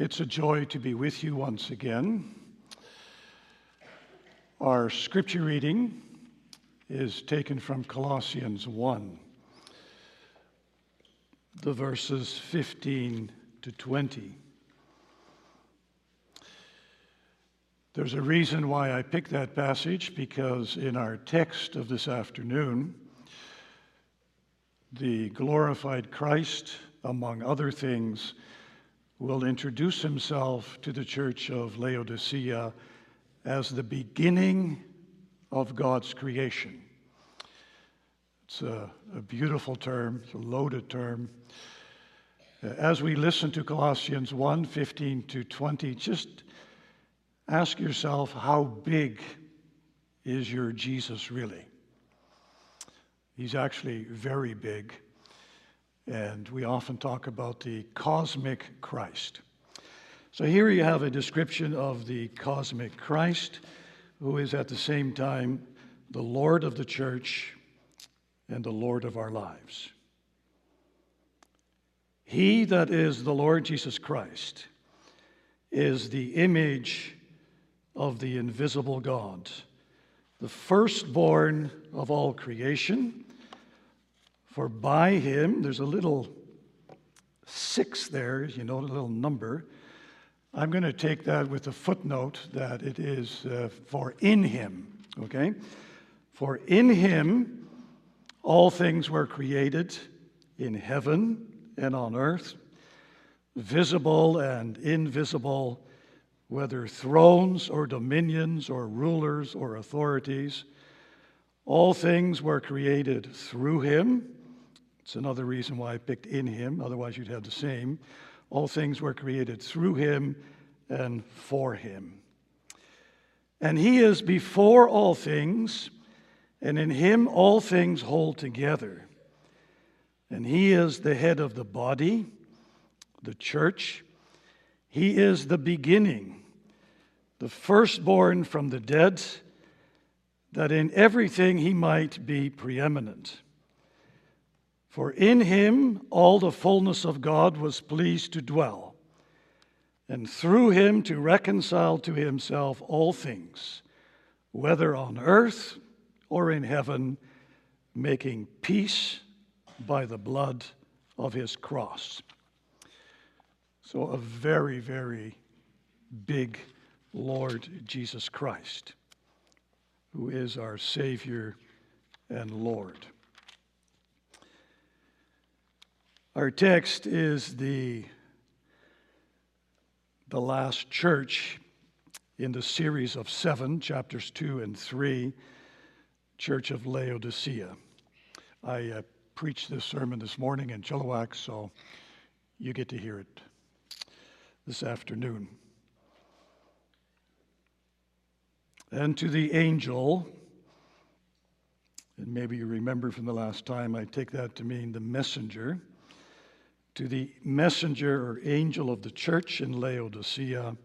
It's a joy to be with you once again. Our scripture reading is taken from Colossians 1, the verses 15 to 20. There's a reason why I picked that passage because in our text of this afternoon, the glorified Christ, among other things, will introduce himself to the church of Laodicea as the beginning of God's creation. It's a, a, beautiful term, it's a loaded term. Uh, as we listen to Colossians 1 15 to 20, just ask yourself how big is your Jesus really? He's actually very big. And we often talk about the cosmic Christ. So here you have a description of the cosmic Christ, who is at the same time the Lord of the church and the Lord of our lives. He that is the Lord Jesus Christ is the image of the invisible God, the firstborn of all creation for by him, there's a little six there, you know, a little number. I'm going to take that with a footnote that it is uh, for in him, okay? For in him all things were created in heaven and on earth, visible and invisible, whether thrones or dominions or rulers or authorities. All things were created through him it's another reason why I picked in him, otherwise, you'd have the same. All things were created through him and for him. And he is before all things, and in him all things hold together. And he is the head of the body, the church. He is the beginning, the firstborn from the dead, that in everything he might be preeminent. For in him all the fullness of God was pleased to dwell, and through him to reconcile to himself all things, whether on earth or in heaven, making peace by the blood of his cross. So, a very, very big Lord Jesus Christ, who is our Savior and Lord. Our text is the, the last church in the series of seven, chapters two and three, Church of Laodicea. I uh, preached this sermon this morning in Chilliwack, so you get to hear it this afternoon. And to the angel, and maybe you remember from the last time, I take that to mean the messenger to the messenger or angel of the church in Laodicea,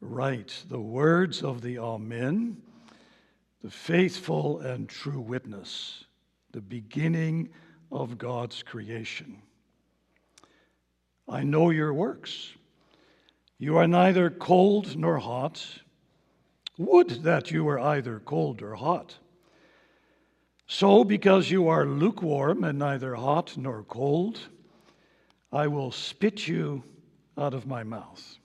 write the words of the Amen, the faithful and true witness, the beginning of God's creation. I know your works. You are neither cold nor hot. Would that you were either cold or hot. So, because you are lukewarm and neither hot nor cold, I will spit you out of my mouth.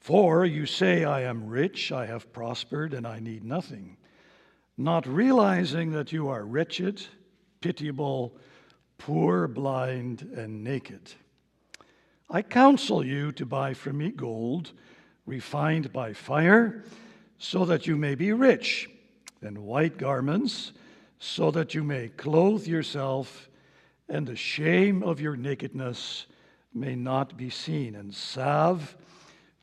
For you say, I am rich, I have prospered, and I need nothing, not realizing that you are wretched, pitiable, poor, blind, and naked. I counsel you to buy from me gold, refined by fire, so that you may be rich, and white garments, so that you may clothe yourself and the shame of your nakedness may not be seen, and salve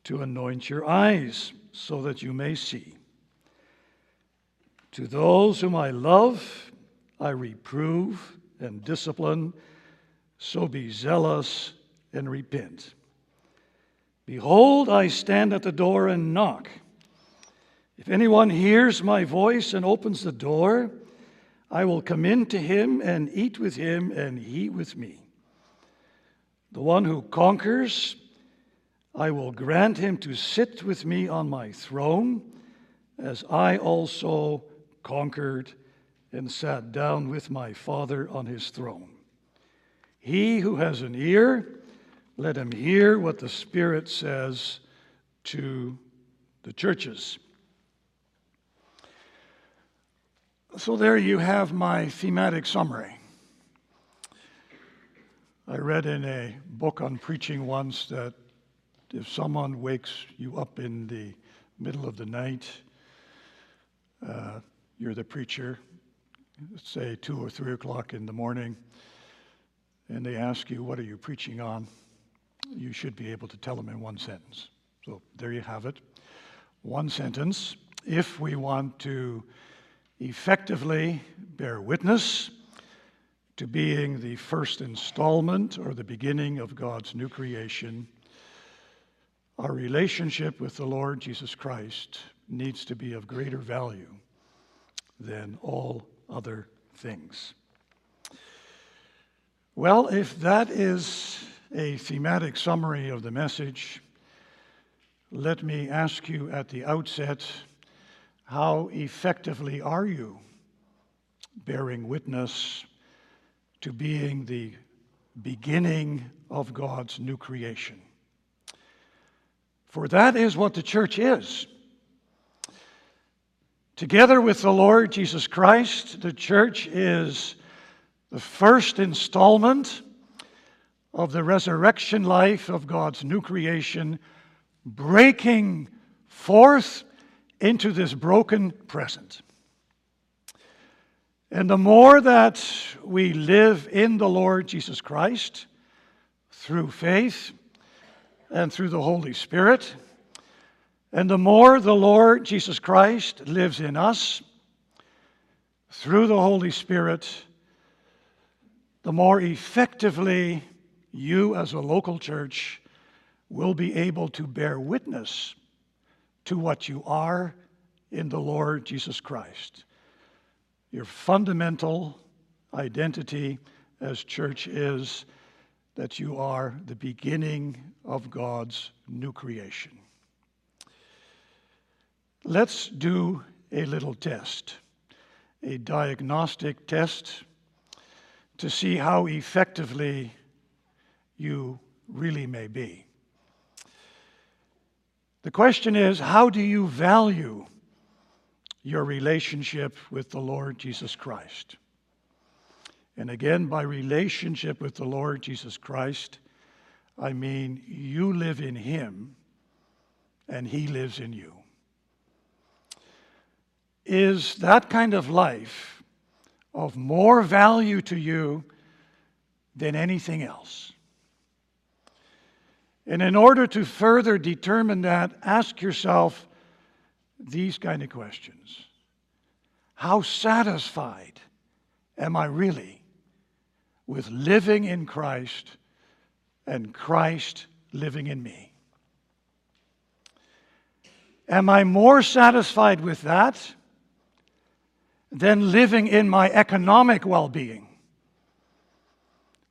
to anoint your eyes so that you may see. To those whom I love, I reprove and discipline, so be zealous and repent. Behold, I stand at the door and knock. If anyone hears my voice and opens the door, I will come in to him and eat with him, and he with me. The one who conquers, I will grant him to sit with me on my throne, as I also conquered and sat down with my Father on his throne. He who has an ear, let him hear what the Spirit says to the churches. So, there you have my thematic summary. I read in a book on preaching once that if someone wakes you up in the middle of the night, uh, you're the preacher, say two or three o'clock in the morning, and they ask you, What are you preaching on? You should be able to tell them in one sentence. So there you have it. One sentence. If we want to effectively bear witness to being the first installment or the beginning of God's new creation, our relationship with the Lord Jesus Christ needs to be of greater value than all other things. Well, if that is a thematic summary of the message, let me ask you at the outset how effectively are you bearing witness to being the beginning of God's new creation? For that is what the church is. Together with the Lord Jesus Christ, the church is the first installment of the resurrection life of God's new creation, breaking forth into this broken present. And the more that we live in the Lord Jesus Christ through faith and through the Holy Spirit, and the more the Lord Jesus Christ lives in us through the Holy Spirit, the more effectively you, as a local church, will be able to bear witness to what you are in the Lord Jesus Christ. Your fundamental identity as church is that you are the beginning of God's new creation. Let's do a little test, a diagnostic test to see how effectively you really may be. The question is how do you value your relationship with the Lord Jesus Christ? And again, by relationship with the Lord Jesus Christ, I mean you live in Him and He lives in you is that kind of life of more value to you than anything else? And in order to further determine that, ask yourself these kind of questions How satisfied am I really with living in Christ and Christ living in me? Am I more satisfied with that? than living in my economic well being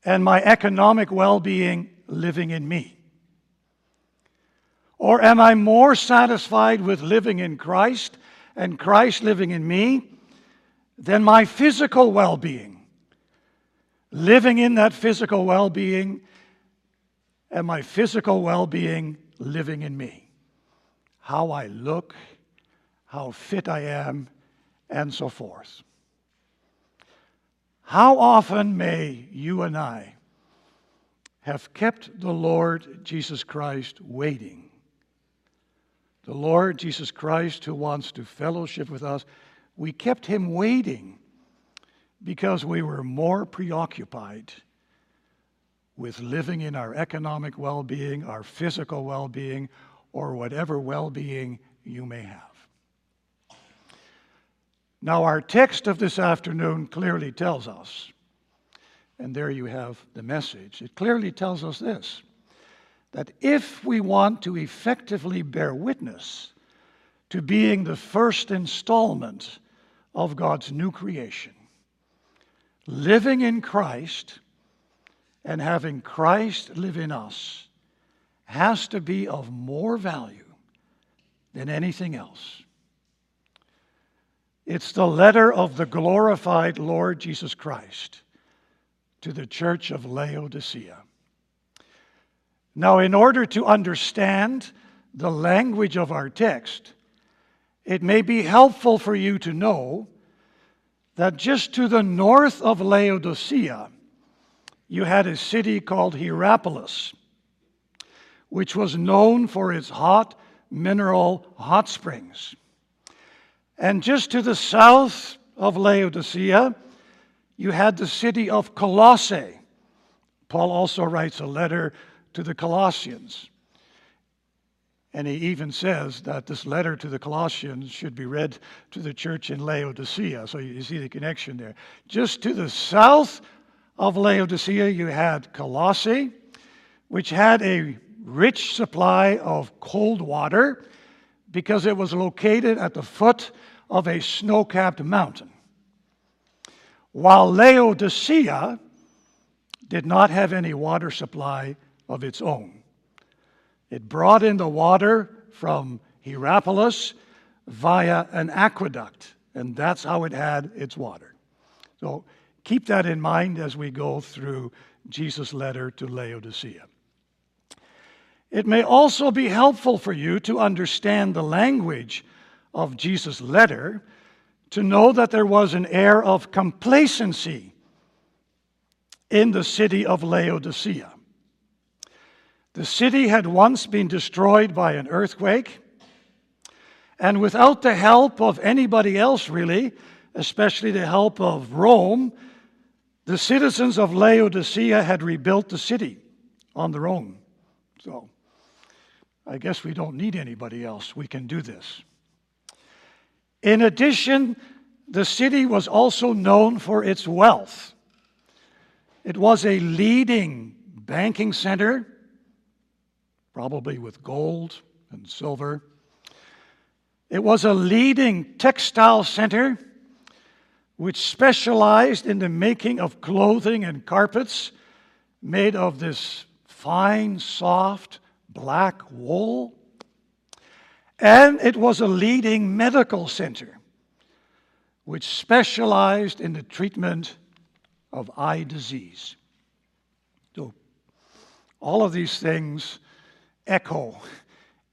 and my economic well being living in me? Or am I more satisfied with living in Christ and Christ living in me than my physical well being? Living in that physical well being and my physical well being living in me. How I look, how fit I am, and so forth. How often may you and I have kept the Lord Jesus Christ waiting? The Lord Jesus Christ, who wants to fellowship with us, we kept him waiting because we were more preoccupied with living in our economic well being, our physical well being, or whatever well being you may have. Now, our text of this afternoon clearly tells us, and there you have the message, it clearly tells us this that if we want to effectively bear witness to being the first installment of God's new creation, living in Christ and having Christ live in us, has to be of more value than anything else. It's the letter of the glorified Lord Jesus Christ to the church of Laodicea. Now, in order to understand the language of our text, it may be helpful for you to know that just to the north of Laodicea, you had a city called Hierapolis, which was known for its hot mineral hot springs. And just to the south of Laodicea, you had the city of Colossae. Paul also writes a letter to the Colossians. And he even says that this letter to the Colossians should be read to the church in Laodicea. So you see the connection there. Just to the south of Laodicea, you had Colossae, which had a rich supply of cold water because it was located at the foot of a snow capped mountain. While Laodicea did not have any water supply of its own. It brought in the water from Hierapolis via an aqueduct, and that's how it had its water. So keep that in mind as we go through Jesus' letter to Laodicea. It may also be helpful for you to understand the language of Jesus' letter to know that there was an air of complacency in the city of Laodicea. The city had once been destroyed by an earthquake, and without the help of anybody else, really, especially the help of Rome, the citizens of Laodicea had rebuilt the city on their own. So, I guess we don't need anybody else. We can do this. In addition, the city was also known for its wealth. It was a leading banking center probably with gold and silver. It was a leading textile center which specialized in the making of clothing and carpets made of this fine, soft, black wool. And it was a leading medical center which specialized in the treatment of eye disease. So, all of these things echo,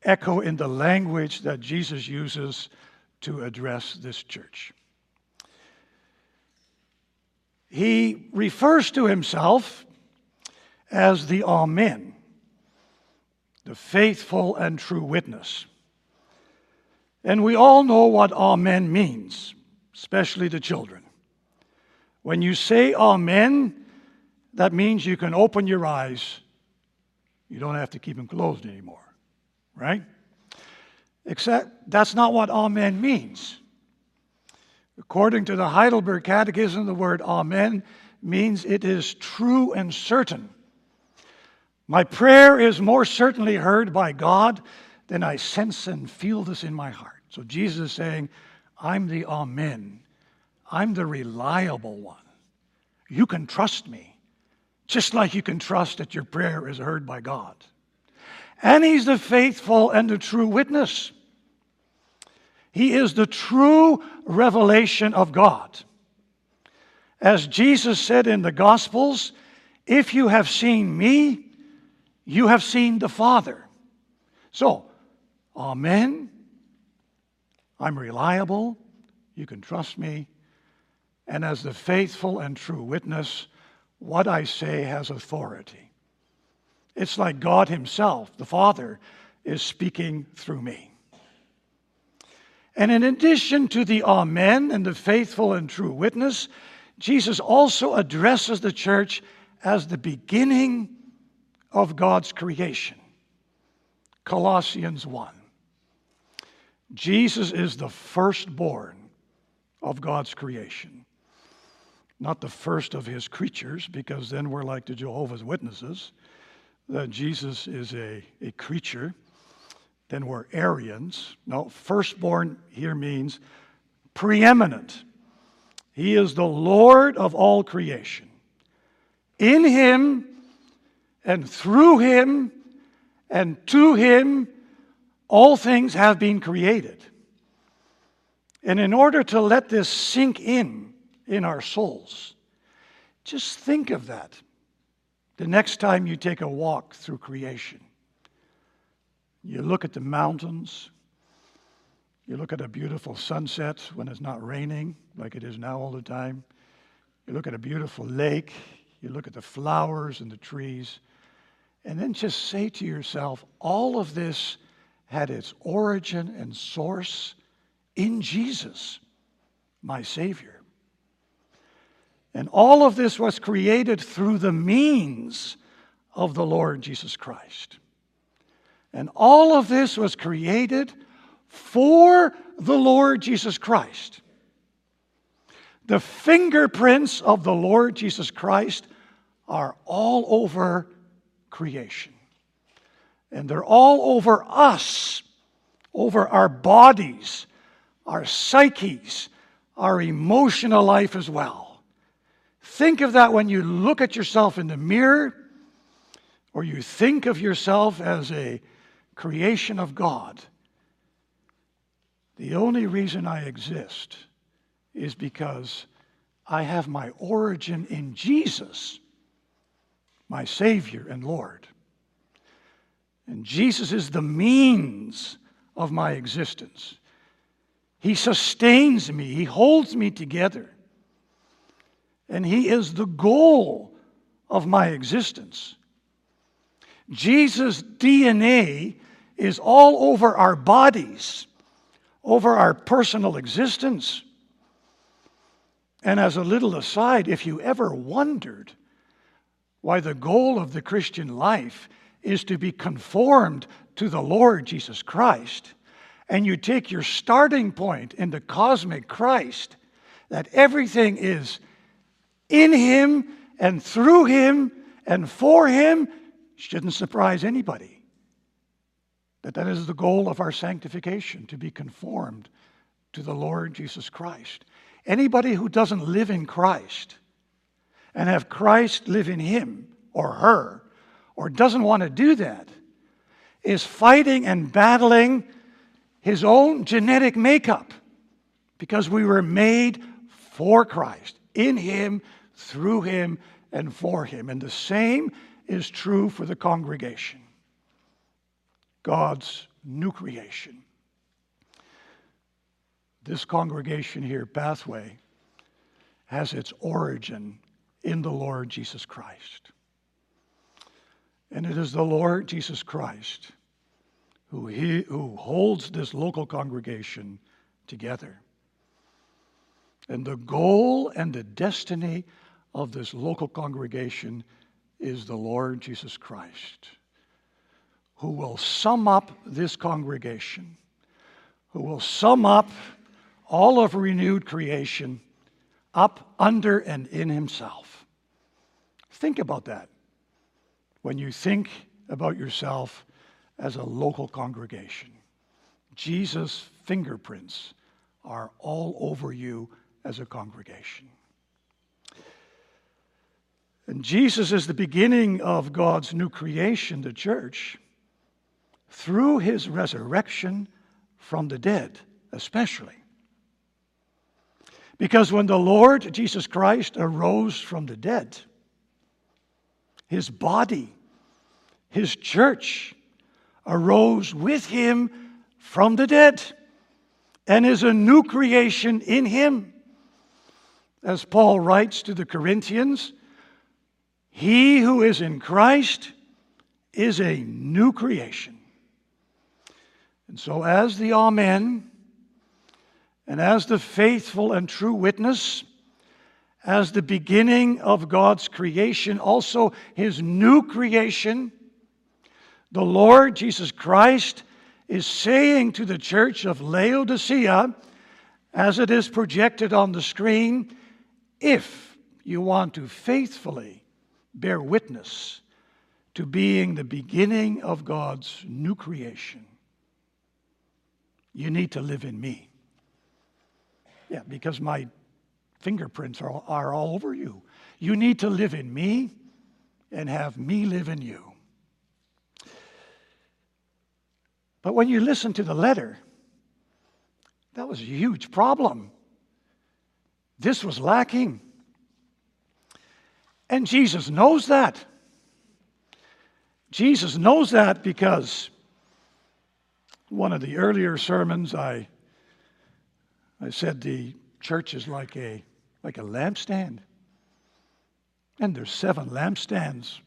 echo in the language that Jesus uses to address this church. He refers to himself as the Amen, the faithful and true witness. And we all know what Amen means, especially the children. When you say Amen, that means you can open your eyes you don't have to keep them closed anymore, right? Except that's not what Amen means. According to the Heidelberg Catechism, the word Amen means it is true and certain. My prayer is more certainly heard by God than I sense and feel this in my heart. So Jesus is saying, I'm the Amen. I'm the reliable one. You can trust me just like you can trust that your prayer is heard by God. And He's the faithful and the true witness. He is the true revelation of God. As Jesus said in the Gospels, if you have seen me, you have seen the Father. So, Amen. I'm reliable. You can trust me. And as the faithful and true witness, what I say has authority. It's like God Himself, the Father, is speaking through me. And in addition to the Amen and the faithful and true witness, Jesus also addresses the church as the beginning of God's creation. Colossians 1. Jesus is the firstborn of God's creation not the first of his creatures, because then we're like the Jehovah's Witnesses, that Jesus is a, a creature. Then we're Arians. No, firstborn here means preeminent. He is the Lord of all creation. In him and through him and to him all things have been created. And in order to let this sink in in our souls, just think of that the next time you take a walk through creation. You look at the mountains, you look at a beautiful sunset when it's not raining, like it is now all the time. You look at a beautiful lake, you look at the flowers and the trees, and then just say to yourself, all of this had its origin and source in Jesus, my Savior. And all of this was created through the means of the Lord Jesus Christ. And all of this was created for the Lord Jesus Christ. The fingerprints of the Lord Jesus Christ are all over creation. And they're all over us, over our bodies, our psyches, our emotional life as well. Think of that when you look at yourself in the mirror or you think of yourself as a creation of God. The only reason I exist is because I have my origin in Jesus, my Savior and Lord. And Jesus is the means of my existence. He sustains me, He holds me together. And He is the goal of my existence. Jesus' DNA is all over our bodies over our personal existence. And as a little aside, if you ever wondered why the goal of the Christian life is to be conformed to the Lord Jesus Christ, and you take your starting point in the cosmic Christ, that everything is in Him and through Him and for Him, shouldn't surprise anybody that that is the goal of our sanctification to be conformed to the Lord Jesus Christ. Anybody who doesn't live in Christ and have Christ live in him or her or doesn't want to do that is fighting and battling his own genetic makeup because we were made for Christ, in him, through him, and for him. And the same is true for the congregation. God's new creation. This congregation here, Pathway, has its origin in the Lord Jesus Christ. And it is the Lord Jesus Christ who, he, who holds this local congregation together. And the goal and the destiny of this local congregation is the Lord Jesus Christ who will sum up this congregation, who will sum up all of renewed creation up under and in himself. Think about that when you think about yourself as a local congregation. Jesus' fingerprints are all over you as a congregation. And Jesus is the beginning of God's new creation, the church through his resurrection from the dead, especially. Because when the Lord Jesus Christ arose from the dead, his body, his church, arose with him from the dead and is a new creation in him. As Paul writes to the Corinthians, he who is in Christ is a new creation. And so, as the Amen, and as the faithful and true witness, as the beginning of God's creation, also his new creation, the Lord Jesus Christ is saying to the church of Laodicea, as it is projected on the screen, if you want to faithfully bear witness to being the beginning of God's new creation, you need to live in me. Yeah, because my fingerprints are, are all over you. You need to live in me and have me live in you. But when you listen to the letter, that was a huge problem. This was lacking. And Jesus knows that. Jesus knows that because one of the earlier sermons I I said the church is like a like a lampstand. And there's seven lampstands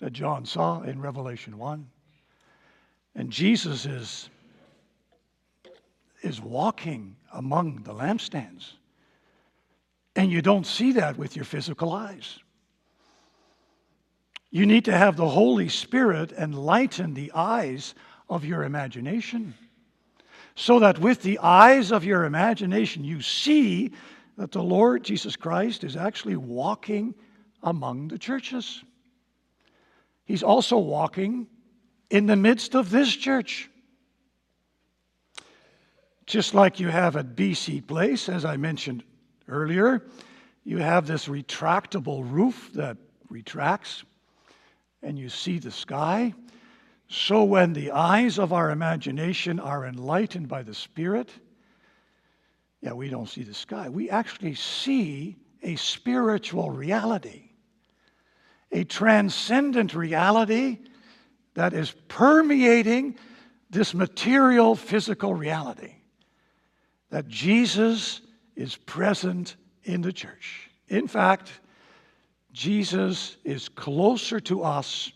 that John saw in Revelation 1. And Jesus is, is walking among the lampstands. And you don't see that with your physical eyes. You need to have the Holy Spirit enlighten the eyes of your imagination so that with the eyes of your imagination you see that the Lord Jesus Christ is actually walking among the churches. He's also walking in the midst of this church. Just like you have at BC Place, as I mentioned earlier, you have this retractable roof that retracts and you see the sky. So, when the eyes of our imagination are enlightened by the Spirit, yeah, we don't see the sky. We actually see a spiritual reality a transcendent reality that is permeating this material physical reality. That Jesus is present in the church. In fact, Jesus is closer to us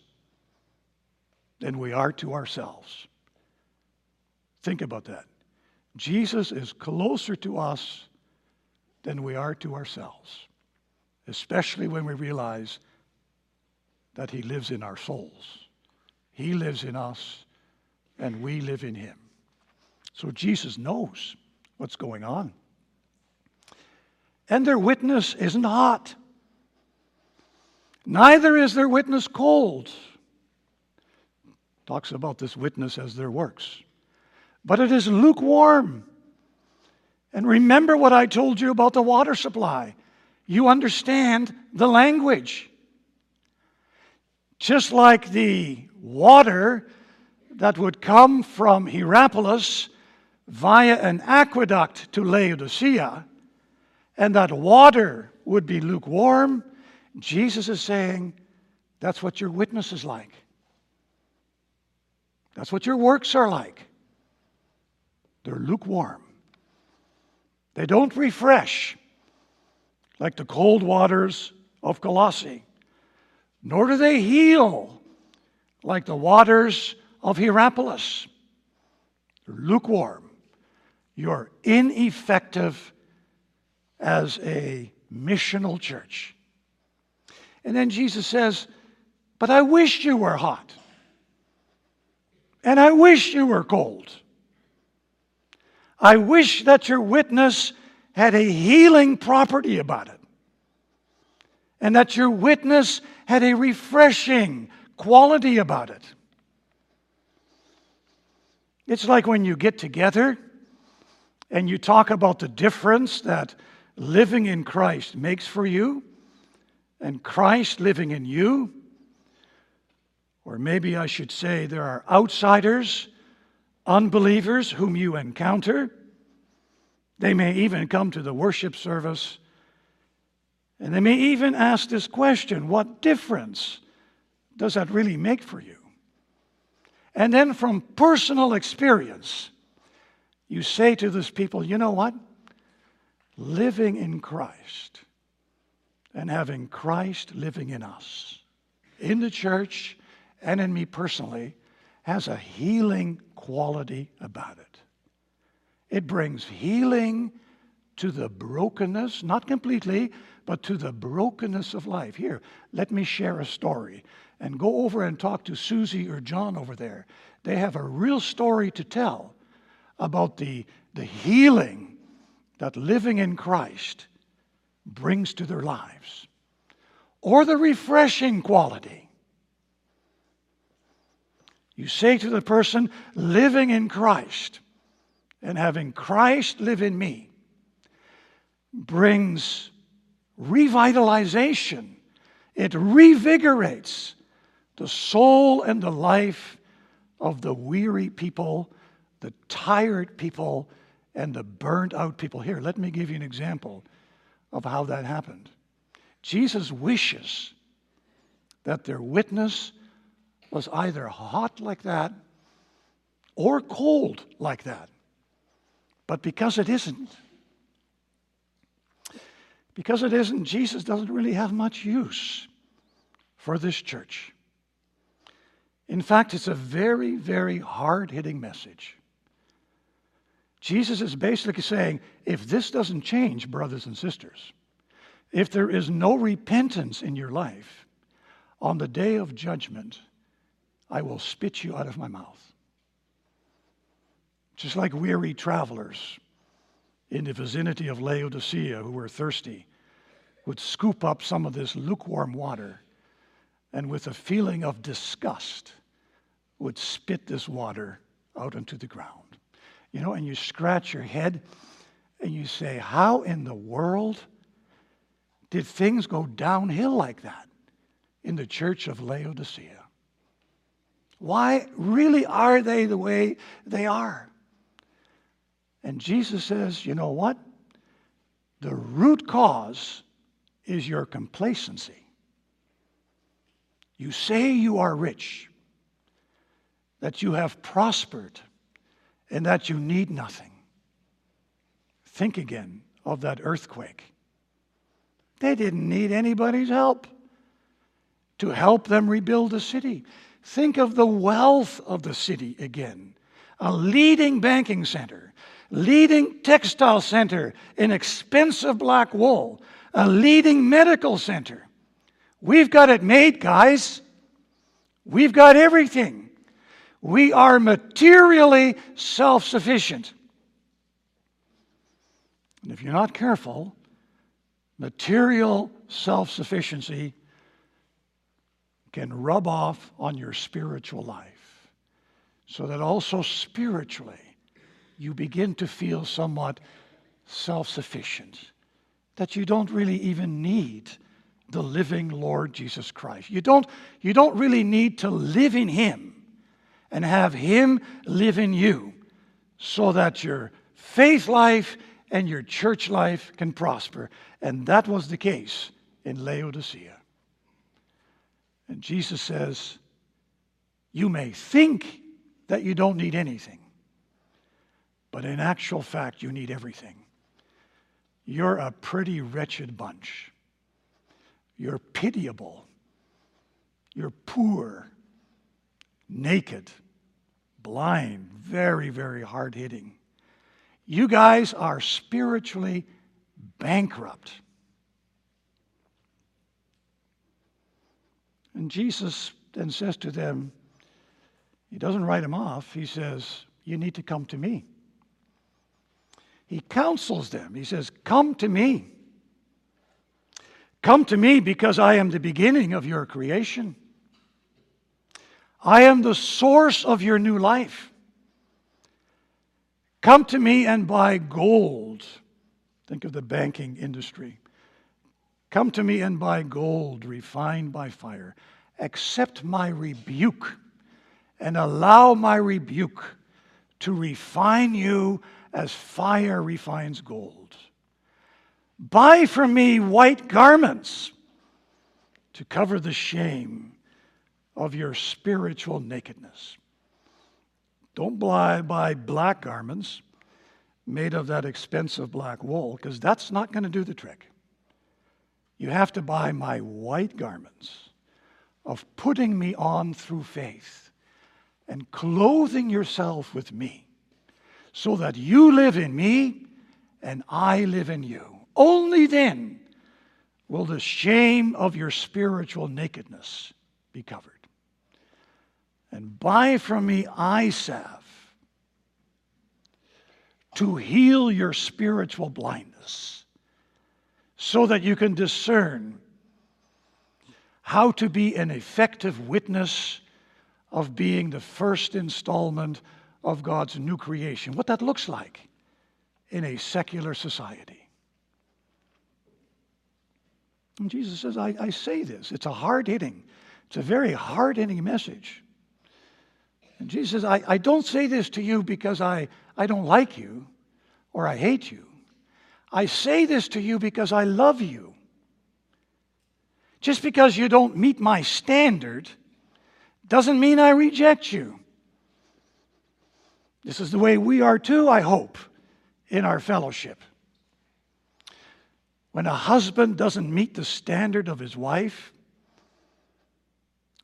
than we are to ourselves. Think about that. Jesus is closer to us than we are to ourselves, especially when we realize that He lives in our souls. He lives in us, and we live in Him. So Jesus knows what's going on. And their witness isn't hot. Neither is their witness cold. Talks about this witness as their works. But it is lukewarm. And remember what I told you about the water supply. You understand the language. Just like the water that would come from Hierapolis via an aqueduct to Laodicea, and that water would be lukewarm, Jesus is saying that's what your witness is like. That's what your works are like. They're lukewarm. They don't refresh like the cold waters of Colossae nor do they heal like the waters of Hierapolis. They're lukewarm. You're ineffective as a missional church. And then Jesus says, But I wish you were hot. And I wish you were cold. I wish that your witness had a healing property about it and that your witness had a refreshing quality about it. It's like when you get together and you talk about the difference that living in Christ makes for you and Christ living in you. Or maybe I should say there are outsiders, unbelievers whom you encounter. They may even come to the worship service and they may even ask this question what difference does that really make for you? And then from personal experience, you say to these people, you know what? Living in Christ and having Christ living in us, in the church and in me personally, has a healing quality about it. It brings healing to the brokenness, not completely, but to the brokenness of life. Here, let me share a story and go over and talk to Susie or John over there. They have a real story to tell about the, the healing that living in Christ brings to their lives, or the refreshing quality. You say to the person living in Christ and having Christ live in me brings revitalization, it revigorates the soul and the life of the weary people, the tired people, and the burnt out people. Here, let me give you an example of how that happened. Jesus wishes that their witness was either hot like that or cold like that. But because it isn't, because it isn't, Jesus doesn't really have much use for this church. In fact, it's a very, very hard hitting message. Jesus is basically saying if this doesn't change, brothers and sisters, if there is no repentance in your life, on the day of judgment, I will spit you out of my mouth. Just like weary travelers in the vicinity of Laodicea who were thirsty would scoop up some of this lukewarm water and with a feeling of disgust would spit this water out into the ground. You know, and you scratch your head and you say, How in the world did things go downhill like that in the church of Laodicea? Why really are they the way they are? And Jesus says, you know what? The root cause is your complacency. You say you are rich, that you have prospered, and that you need nothing. Think again of that earthquake. They didn't need anybody's help to help them rebuild the city. Think of the wealth of the city again. A leading banking center, leading textile center in expensive black wool, a leading medical center. We've got it made, guys. We've got everything. We are materially self sufficient. And if you're not careful, material self sufficiency can rub off on your spiritual life. So that also spiritually, you begin to feel somewhat self sufficient, that you don't really even need the living Lord Jesus Christ. You don't, you don't really need to live in Him and have Him live in you so that your faith life and your church life can prosper. And that was the case in Laodicea. And Jesus says, You may think that you don't need anything, but in actual fact, you need everything. You're a pretty wretched bunch. You're pitiable. You're poor, naked, blind, very, very hard hitting. You guys are spiritually bankrupt. And Jesus then says to them, He doesn't write them off. He says, You need to come to me. He counsels them. He says, Come to me. Come to me because I am the beginning of your creation. I am the source of your new life. Come to me and buy gold. Think of the banking industry. Come to me and buy gold refined by fire. Accept my rebuke and allow my rebuke to refine you as fire refines gold. Buy from me white garments to cover the shame of your spiritual nakedness. Don't buy, black garments made of that expensive black wool, because that's not going to do the trick. You have to buy my white garments of putting me on through faith and clothing yourself with me so that you live in me and I live in you. Only then will the shame of your spiritual nakedness be covered. And buy from me salve to heal your spiritual blindness so that you can discern how to be an effective witness of being the first installment of God's new creation, what that looks like in a secular society. And Jesus says, I, I say this. It's a hard hitting, it's a very hard hitting message. And Jesus says, I, I don't say this to you because I, I don't like you or I hate you. I say this to you because I love you. Just because you don't meet my standard doesn't mean I reject you. This is the way we are too, I hope, in our fellowship. When a husband doesn't meet the standard of his wife,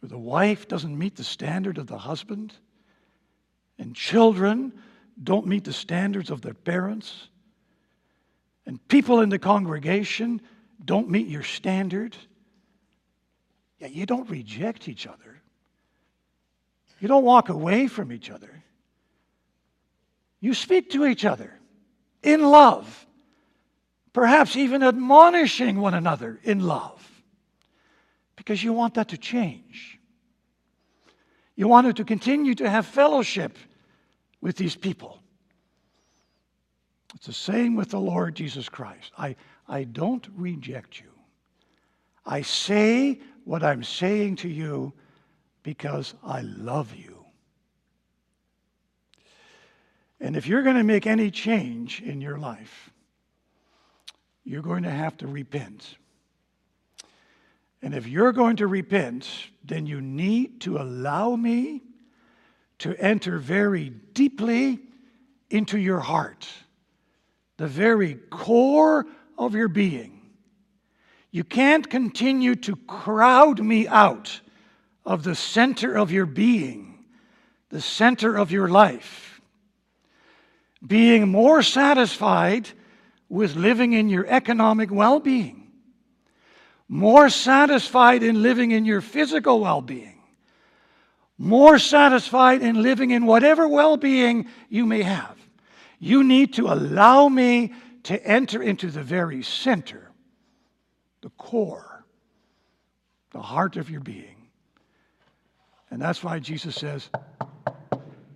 the wife doesn't meet the standard of the husband, and children don't meet the standards of their parents, and people in the congregation don't meet your standard, yeah, you don't reject each other. You don't walk away from each other. You speak to each other in love, perhaps even admonishing one another in love, because you want that to change. You want to continue to have fellowship with these people. It's the same with the Lord Jesus Christ. I, I don't reject you. I say what I'm saying to you because I love you. And if you're going to make any change in your life, you're going to have to repent. And if you're going to repent, then you need to allow me to enter very deeply into your heart, the very core of your being. You can't continue to crowd me out of the center of your being, the center of your life. Being more satisfied with living in your economic well being, more satisfied in living in your physical well being, more satisfied in living in whatever well being you may have. You need to allow me to enter into the very center, the core, the heart of your being. And that's why Jesus says,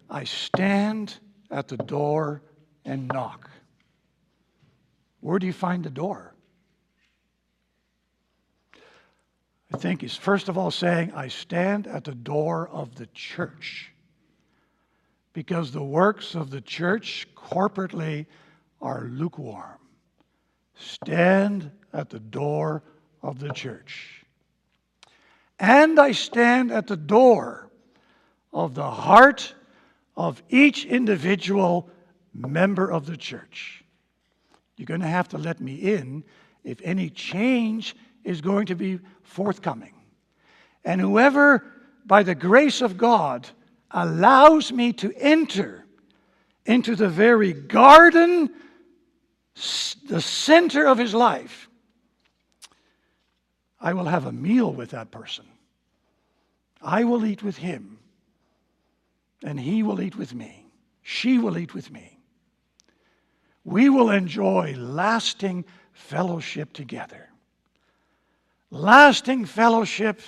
I stand at the door and knock. Where do you find the door? I think he's first of all saying, I stand at the door of the church. Because the works of the church corporately are lukewarm. Stand at the door of the church. And I stand at the door of the heart of each individual member of the church. You're going to have to let me in if any change is going to be forthcoming. And whoever, by the grace of God, allows me to enter into the very garden, the center of his life, I will have a meal with that person. I will eat with him, and he will eat with me. She will eat with me. We will enjoy lasting fellowship together. Lasting fellowship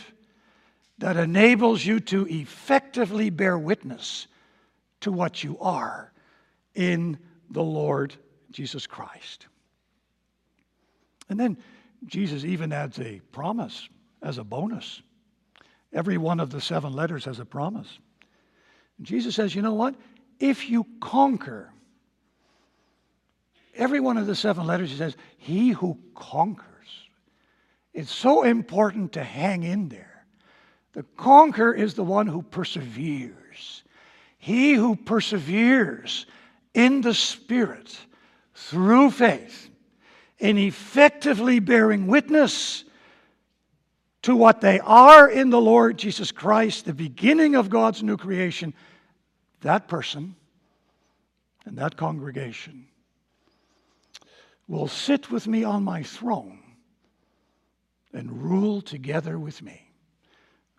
that enables you to effectively bear witness to what you are in the Lord Jesus Christ. And then Jesus even adds a promise as a bonus. Every one of the seven letters has a promise. Jesus says, you know what? If you conquer, every one of the seven letters, he says, he who conquers. It's so important to hang in there. The conqueror is the one who perseveres. He who perseveres in the Spirit through faith in effectively bearing witness to what they are in the Lord Jesus Christ, the beginning of God's new creation, that person and that congregation will sit with me on my throne and rule together with me.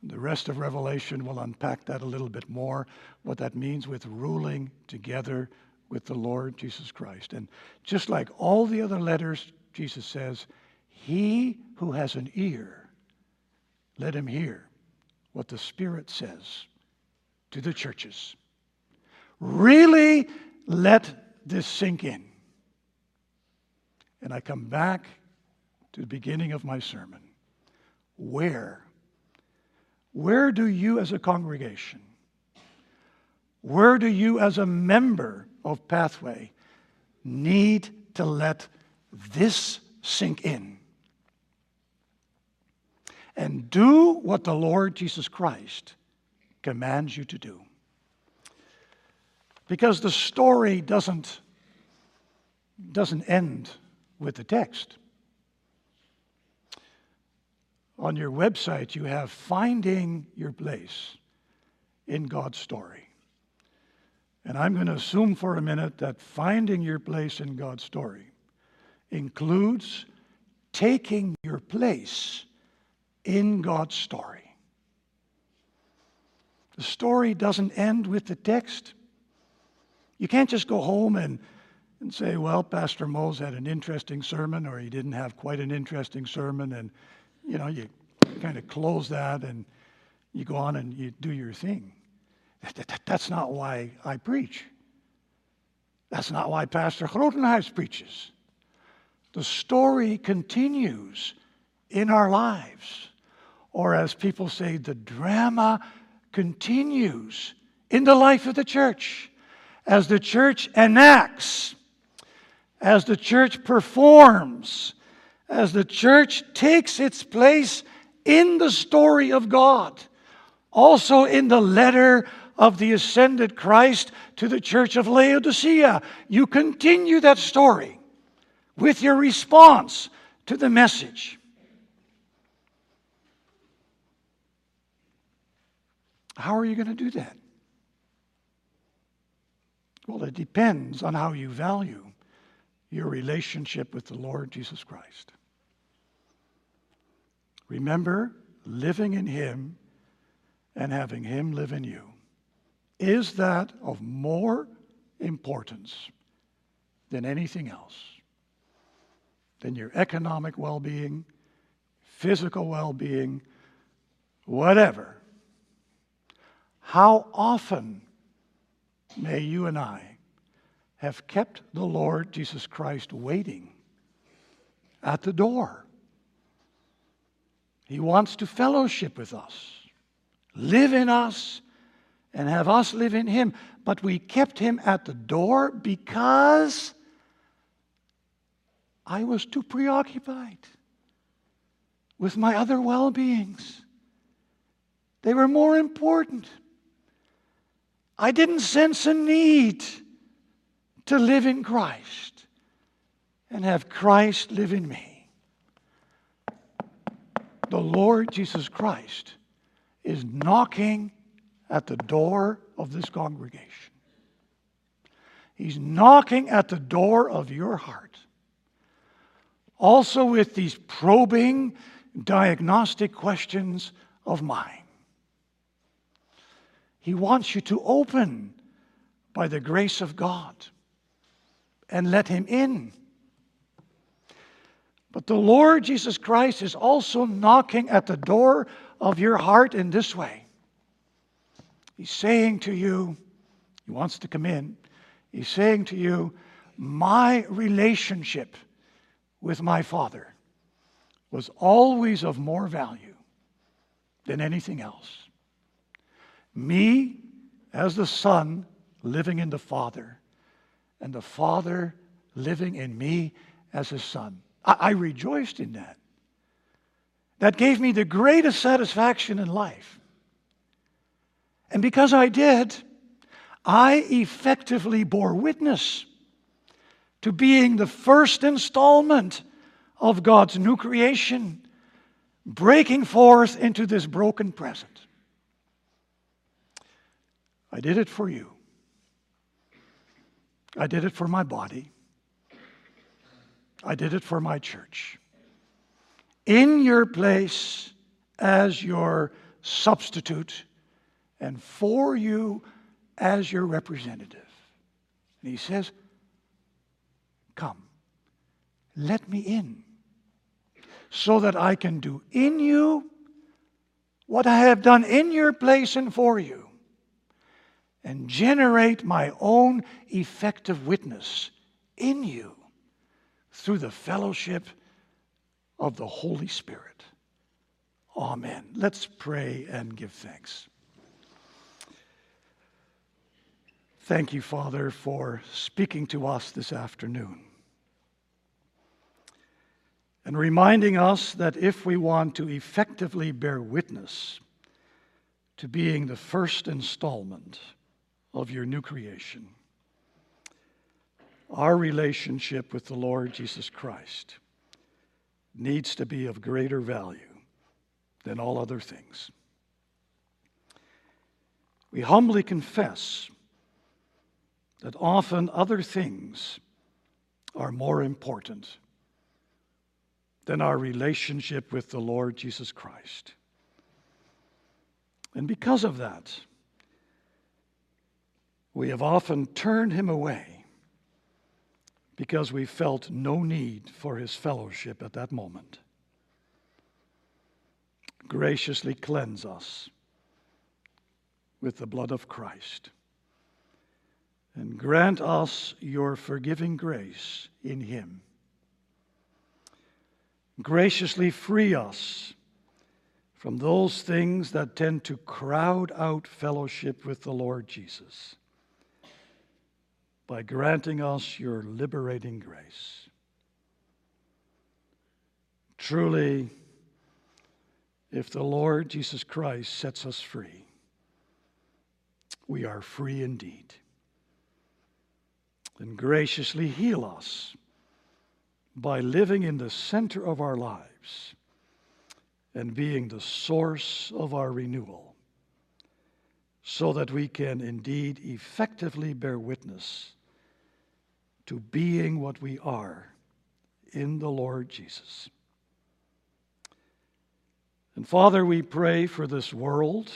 The rest of Revelation will unpack that a little bit more, what that means with ruling together with the Lord Jesus Christ. And just like all the other letters, Jesus says, He who has an ear, let him hear what the Spirit says to the churches. Really let this sink in. And I come back to the beginning of my sermon. Where? Where do you as a congregation Where do you, as a member of Pathway, need to let this sink in? And do what the Lord Jesus Christ commands you to do. Because the story doesn't, doesn't end with the text. On your website, you have Finding Your Place in God's Story. And I'm going to assume for a minute that finding your place in God's story includes taking your place in God's story. The story doesn't end with the text. You can't just go home and, and say, well, Pastor Mose had an interesting sermon, or he didn't have quite an interesting sermon, and you know, you kind of close that and you go on and you do your thing. That's not why I preach. That's not why Pastor Grotenhuis preaches. The story continues in our lives. Or, as people say, the drama continues in the life of the church as the church enacts, as the church performs, as the church takes its place in the story of God, also in the letter of the ascended Christ to the church of Laodicea. You continue that story with your response to the message. How are you going to do that? Well, it depends on how you value your relationship with the Lord Jesus Christ. Remember, living in Him and having Him live in you is that of more importance than anything else, than your economic well being, physical well being, whatever. How often may you and I have kept the Lord Jesus Christ waiting at the door? He wants to fellowship with us, live in us, and have us live in him. But we kept him at the door because I was too preoccupied with my other well beings. They were more important. I didn't sense a need to live in Christ and have Christ live in me. The Lord Jesus Christ is knocking at the door of this congregation. He's knocking at the door of your heart. Also, with these probing, diagnostic questions of mine. He wants you to open by the grace of God and let Him in. But the Lord Jesus Christ is also knocking at the door of your heart in this way He's saying to you, He wants to come in. He's saying to you, My relationship with my Father was always of more value than anything else. Me, as the Son, living in the Father, and the Father living in me as His Son. I, I rejoiced in that. That gave me the greatest satisfaction in life. And because I did, I effectively bore witness to being the first installment of God's new creation, breaking forth into this broken present. I did it for you. I did it for my body. I did it for my church. In your place as your substitute and for you as your representative. And he says, Come, let me in, so that I can do in you what I have done in your place and for you, and generate my own effective witness in you through the fellowship of the Holy Spirit. Amen. Let's pray and give thanks. Thank you, Father, for speaking to us this afternoon and reminding us that if we want to effectively bear witness to being the first installment of your new creation, our relationship with the Lord Jesus Christ needs to be of greater value than all other things. We humbly confess that often other things are more important than our relationship with the Lord Jesus Christ. And because of that, we have often turned him away because we felt no need for his fellowship at that moment. Graciously cleanse us with the blood of Christ and grant us your forgiving grace in him graciously free us from those things that tend to crowd out fellowship with the Lord Jesus by granting us your liberating grace. Truly, if the Lord Jesus Christ sets us free, we are free indeed. And graciously heal us by living in the center of our lives and being the source of our renewal, so that we can indeed effectively bear witness to being what we are in the Lord Jesus. And Father, we pray for this world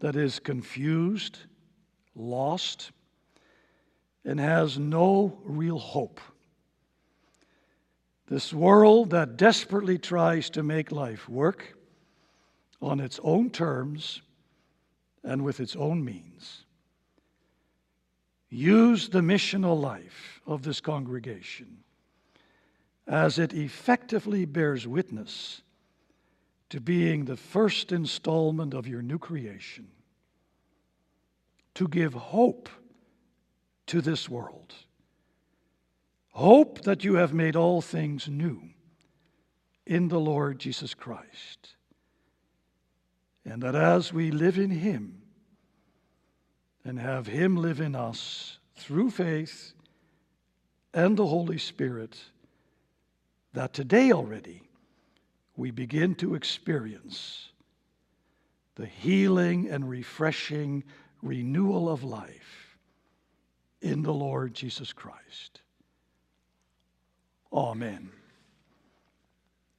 that is confused, lost, and has no real hope. This world that desperately tries to make life work on its own terms and with its own means. Use the missional life of this congregation as it effectively bears witness to being the first installment of your new creation, to give hope to this world Hope that you have made all things new in the Lord Jesus Christ. And that as we live in Him and have Him live in us through faith and the Holy Spirit, that today already we begin to experience the healing and refreshing renewal of life in the Lord Jesus Christ. Amen.